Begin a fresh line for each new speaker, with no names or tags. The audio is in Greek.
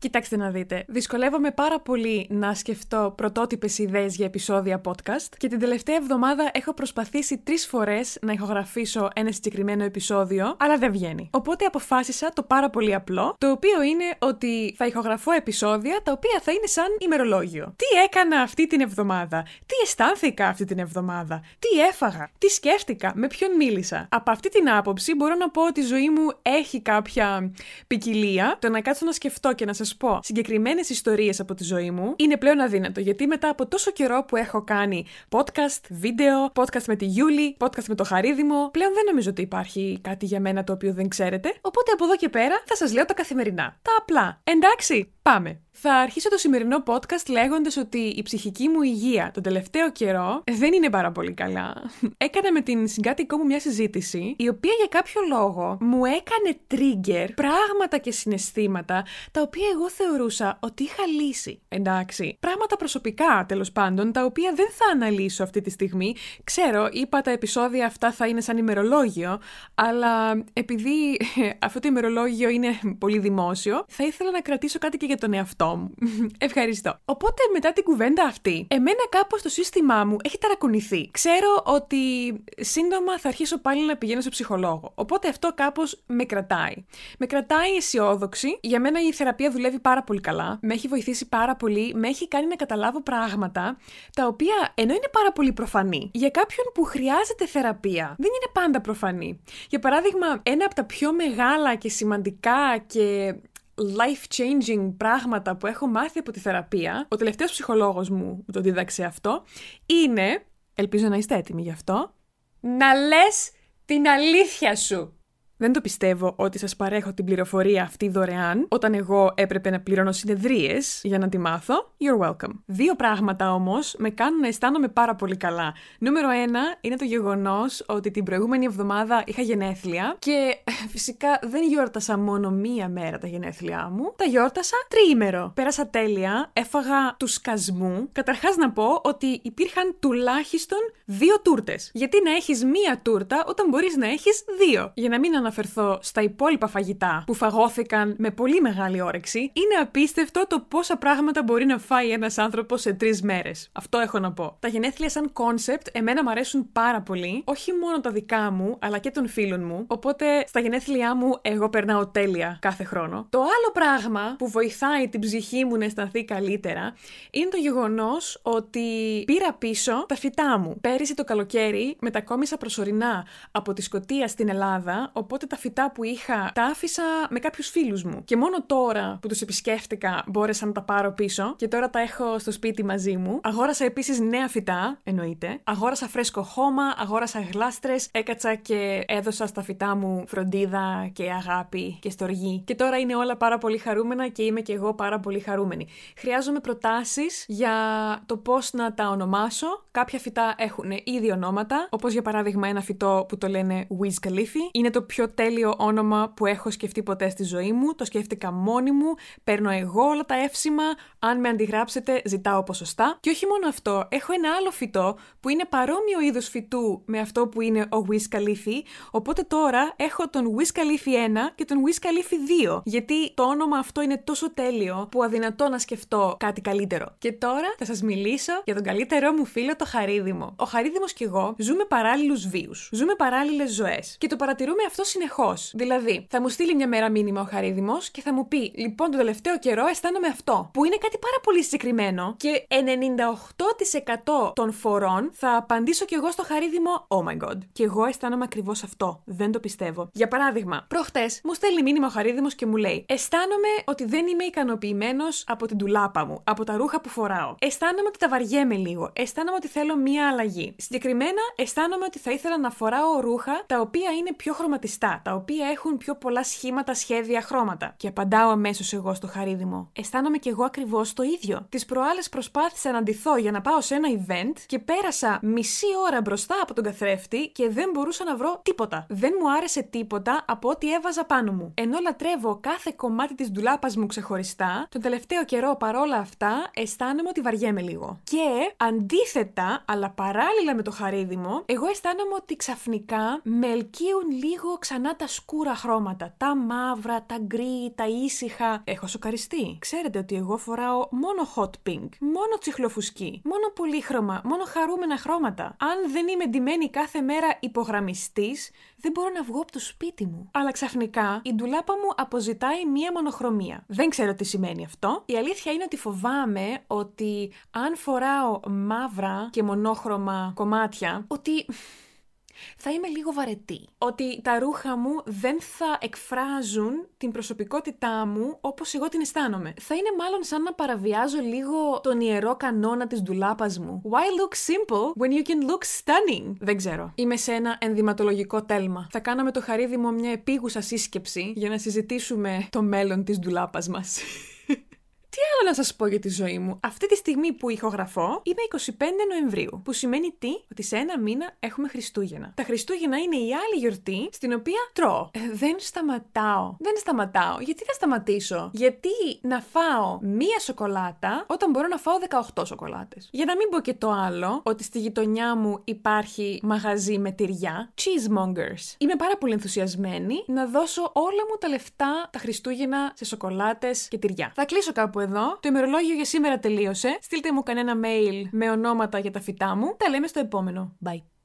Κοιτάξτε να δείτε. Δυσκολεύομαι πάρα πολύ να σκεφτώ πρωτότυπες ιδέες για επεισόδια podcast και την τελευταία εβδομάδα έχω προσπαθήσει τρεις φορές να ηχογραφήσω ένα συγκεκριμένο επεισόδιο, αλλά δεν βγαίνει. Οπότε αποφάσισα το πάρα πολύ απλό, το οποίο είναι ότι θα ηχογραφώ επεισόδια τα οποία θα είναι σαν ημερολόγιο. Τι έκανα αυτή την εβδομάδα, τι αισθάνθηκα αυτή την εβδομάδα, τι έφαγα, τι σκέφτηκα, με ποιον μίλησα; Από αυτή την άποψη μπορώ να πω ότι η ζωή μου έχει κάποια ποικιλία. Το να κάτσω να σκεφτώ και να σας πω συγκεκριμένες ιστορίες από τη ζωή μου είναι πλέον αδύνατο. Γιατί μετά από τόσο καιρό που έχω κάνει podcast, βίντεο, podcast με τη Γιούλη, podcast με το Χαρίδημο, πλέον δεν νομίζω ότι υπάρχει κάτι για μένα το οποίο δεν ξέρετε. Οπότε από εδώ και πέρα θα σας λέω τα καθημερινά. Τα απλά. Εντάξει, πάμε. Θα αρχίσω το σημερινό podcast λέγοντας ότι η ψυχική μου υγεία τον τελευταίο καιρό δεν είναι πάρα πολύ καλά. Έκανα με την συγκάτοικό μου μια συζήτηση, η οποία για κάποιο λόγο μου έκανε trigger πράγματα και συναισθήματα, τα οποία εγώ θεωρούσα ότι είχα λύσει. Εντάξει. Πράγματα προσωπικά, τέλος πάντων, τα οποία δεν θα αναλύσω αυτή τη στιγμή. Ξέρω, είπα τα επεισόδια αυτά θα είναι σαν ημερολόγιο, αλλά επειδή αυτό το ημερολόγιο είναι πολύ δημόσιο, θα ήθελα να κρατήσω κάτι και για τον εαυτό μου. Ευχαριστώ. Οπότε μετά την κουβέντα αυτή, εμένα κάπως το σύστημά μου έχει ταρακουνηθεί. Ξέρω ότι σύντομα θα αρχίσω πάλι να πηγαίνω σε ψυχολόγο. Οπότε αυτό κάπως με κρατάει. Με κρατάει αισιόδοξη. Για μένα η θεραπεία δουλεύει πάρα πολύ καλά. Με έχει βοηθήσει πάρα πολύ. Με έχει κάνει να καταλάβω πράγματα τα οποία ενώ είναι πάρα πολύ προφανή, για κάποιον που χρειάζεται θεραπεία δεν είναι πάντα προφανή. Για παράδειγμα, ένα από τα πιο μεγάλα και σημαντικά και life-changing πράγματα που έχω μάθει από τη θεραπεία, ο τελευταίος ψυχολόγος μου το δίδαξε αυτό, είναι, ελπίζω να είστε έτοιμοι γι' αυτό, να λες την αλήθεια σου. Δεν το πιστεύω ότι σας παρέχω την πληροφορία αυτή δωρεάν, όταν εγώ έπρεπε να πληρώνω συνεδρίες για να τη μάθω. You're welcome. Δύο πράγματα όμως με κάνουν να αισθάνομαι πάρα πολύ καλά. Νούμερο ένα είναι το γεγονός ότι την προηγούμενη εβδομάδα είχα γενέθλια και φυσικά δεν γιόρτασα μόνο μία μέρα τα γενέθλιά μου, τα γιόρτασα τριήμερο. Πέρασα τέλεια, έφαγα του σκασμού. Καταρχάς να πω ότι υπήρχαν τουλάχιστον δύο τούρτες. Γιατί να έχεις μία τούρτα όταν μπορείς να έχεις δύο. Για να μην αναφερθώ στα υπόλοιπα φαγητά που φαγώθηκαν με πολύ μεγάλη όρεξη, είναι απίστευτο το πόσα πράγματα μπορεί να φάει ένας άνθρωπος σε τρεις μέρες. Αυτό έχω να πω. Τα γενέθλια σαν κόνσεπτ εμένα μου αρέσουν πάρα πολύ, όχι μόνο τα δικά μου, αλλά και των φίλων μου. Οπότε στα γενέθλιά μου εγώ περνάω τέλεια κάθε χρόνο. Το άλλο πράγμα που βοηθάει την ψυχή μου να αισθανθεί καλύτερα είναι το γεγονός ότι πήρα πίσω τα φυτά μου. Πέρυσι το καλοκαίρι μετακόμισα προσωρινά από τη Σκωτία στην Ελλάδα, οπότε Οπότε τα φυτά που είχα τα άφησα με κάποιους φίλους μου. Και μόνο τώρα που τους επισκέφτηκα μπόρεσα να τα πάρω πίσω και τώρα τα έχω στο σπίτι μαζί μου. Αγόρασα επίσης νέα φυτά, εννοείται. Αγόρασα φρέσκο χώμα, αγόρασα γλάστρες, έκατσα και έδωσα στα φυτά μου φροντίδα και αγάπη και στοργή. Και τώρα είναι όλα πάρα πολύ χαρούμενα και είμαι και εγώ πάρα πολύ χαρούμενη. Χρειάζομαι προτάσεις για το πώς να τα ονομάσω. Κάποια φυτά έχουν ήδη ονόματα, όπως για παράδειγμα ένα φυτό που το λένε Wiz Khalifi. Είναι το πιο τέλειο όνομα που έχω σκεφτεί ποτέ στη ζωή μου. Το σκέφτηκα μόνη μου. Παίρνω εγώ όλα τα εύσημα. Αν με αντιγράψετε, ζητάω ποσοστά. Και όχι μόνο αυτό, έχω ένα άλλο φυτό που είναι παρόμοιο είδο φυτού με αυτό που είναι ο Wiz Khalifi. Οπότε τώρα έχω τον Wiz Khalifi 1 και τον Wiz Khalifi 2. Γιατί το όνομα αυτό είναι τόσο τέλειο που αδυνατό να σκεφτώ κάτι καλύτερο. Και τώρα θα σας μιλήσω για τον καλύτερό μου φίλο, το Χαρίδημο. Ο Χαρίδημος και εγώ ζούμε παράλληλους βίους. Ζούμε παράλληλες ζωές. Και το παρατηρούμε αυτό συνεχώς. Δηλαδή, θα μου στείλει μια μέρα μήνυμα ο Χαρίδημος και θα μου πει: Λοιπόν, τον τελευταίο καιρό αισθάνομαι αυτό. Που είναι κάτι πάρα πολύ συγκεκριμένο και 98% των φορών θα απαντήσω κι εγώ στο Χαρίδημο: Oh my god. Και εγώ αισθάνομαι ακριβώς αυτό. Δεν το πιστεύω. Για παράδειγμα, προχτές μου στέλνει μήνυμα ο Χαρίδημος και μου λέει: Αισθάνομαι ότι δεν είμαι ικανοποιημένος από την τουλάπα μου, από τα ρούχα που φοράω. Αισθάνομαι ότι τα βαριέμαι λίγο. Αισθάνομαι ότι θέλω μία αλλαγή. Συγκεκριμένα, αισθάνομαι ότι θα ήθελα να φοράω ρούχα τα οποία είναι πιο χρωματιστά τα οποία έχουν πιο πολλά σχήματα, σχέδια, χρώματα. Και απαντάω αμέσως εγώ στο χαρίδημο. Αισθάνομαι κι εγώ ακριβώς το ίδιο. Τις προάλλες προσπάθησα να αντιθώ για να πάω σε ένα event και πέρασα μισή ώρα μπροστά από τον καθρέφτη και δεν μπορούσα να βρω τίποτα. Δεν μου άρεσε τίποτα από ό,τι έβαζα πάνω μου. Ενώ λατρεύω κάθε κομμάτι της ντουλάπας μου ξεχωριστά, τον τελευταίο καιρό παρόλα αυτά αισθάνομαι ότι βαριέμαι λίγο. Και αντίθετα αυτά, αλλά παράλληλα με το χαρίδιμο, εγώ αισθάνομαι ότι ξαφνικά με ελκύουν λίγο ξανά τα σκούρα χρώματα. Τα μαύρα, τα γκρι, τα ήσυχα. Έχω σοκαριστεί. Ξέρετε ότι εγώ φοράω μόνο hot pink, μόνο τσιχλοφουσκή, μόνο πολύχρωμα, μόνο χαρούμενα χρώματα. Αν δεν είμαι ντυμένη κάθε μέρα υπογραμμιστής, δεν μπορώ να βγω από το σπίτι μου. Αλλά ξαφνικά η ντουλάπα μου αποζητάει μία μονοχρωμία. Δεν ξέρω τι σημαίνει αυτό. Η αλήθεια είναι ότι φοβάμαι ότι αν φοράω μαύρα και μονόχρωμα κομμάτια, ότι θα είμαι λίγο βαρετή. Ότι τα ρούχα μου δεν θα εκφράζουν την προσωπικότητά μου όπως εγώ την αισθάνομαι. Θα είναι μάλλον σαν να παραβιάζω λίγο τον ιερό κανόνα της ντουλάπας μου. Why look simple when you can look stunning? Δεν ξέρω. Είμαι σε ένα ενδυματολογικό τέλμα. Θα κάναμε το χαρίδι μια επίγουσα σύσκεψη για να συζητήσουμε το μέλλον της ντουλάπας μας. Τι άλλο να σας πω για τη ζωή μου; Αυτή τη στιγμή που ηχογραφώ είναι 25 Νοεμβρίου. Που σημαίνει τι; Ότι σε ένα μήνα έχουμε Χριστούγεννα. Τα Χριστούγεννα είναι η άλλη γιορτή στην οποία τρώω. Ε, δεν σταματάω. Δεν σταματάω. Γιατί θα σταματήσω; Γιατί να φάω μία σοκολάτα όταν μπορώ να φάω 18 σοκολάτες. Για να μην πω και το άλλο, ότι στη γειτονιά μου υπάρχει μαγαζί με τυριά. Cheesemongers. Είμαι πάρα πολύ ενθουσιασμένη να δώσω όλα μου τα λεφτά τα Χριστούγεννα σε σοκολάτες και τυριά. Θα κλείσω κάπου εδώ. Το ημερολόγιο για σήμερα τελείωσε. Στείλτε μου κανένα mail με ονόματα για τα φυτά μου. Τα λέμε στο επόμενο. Bye.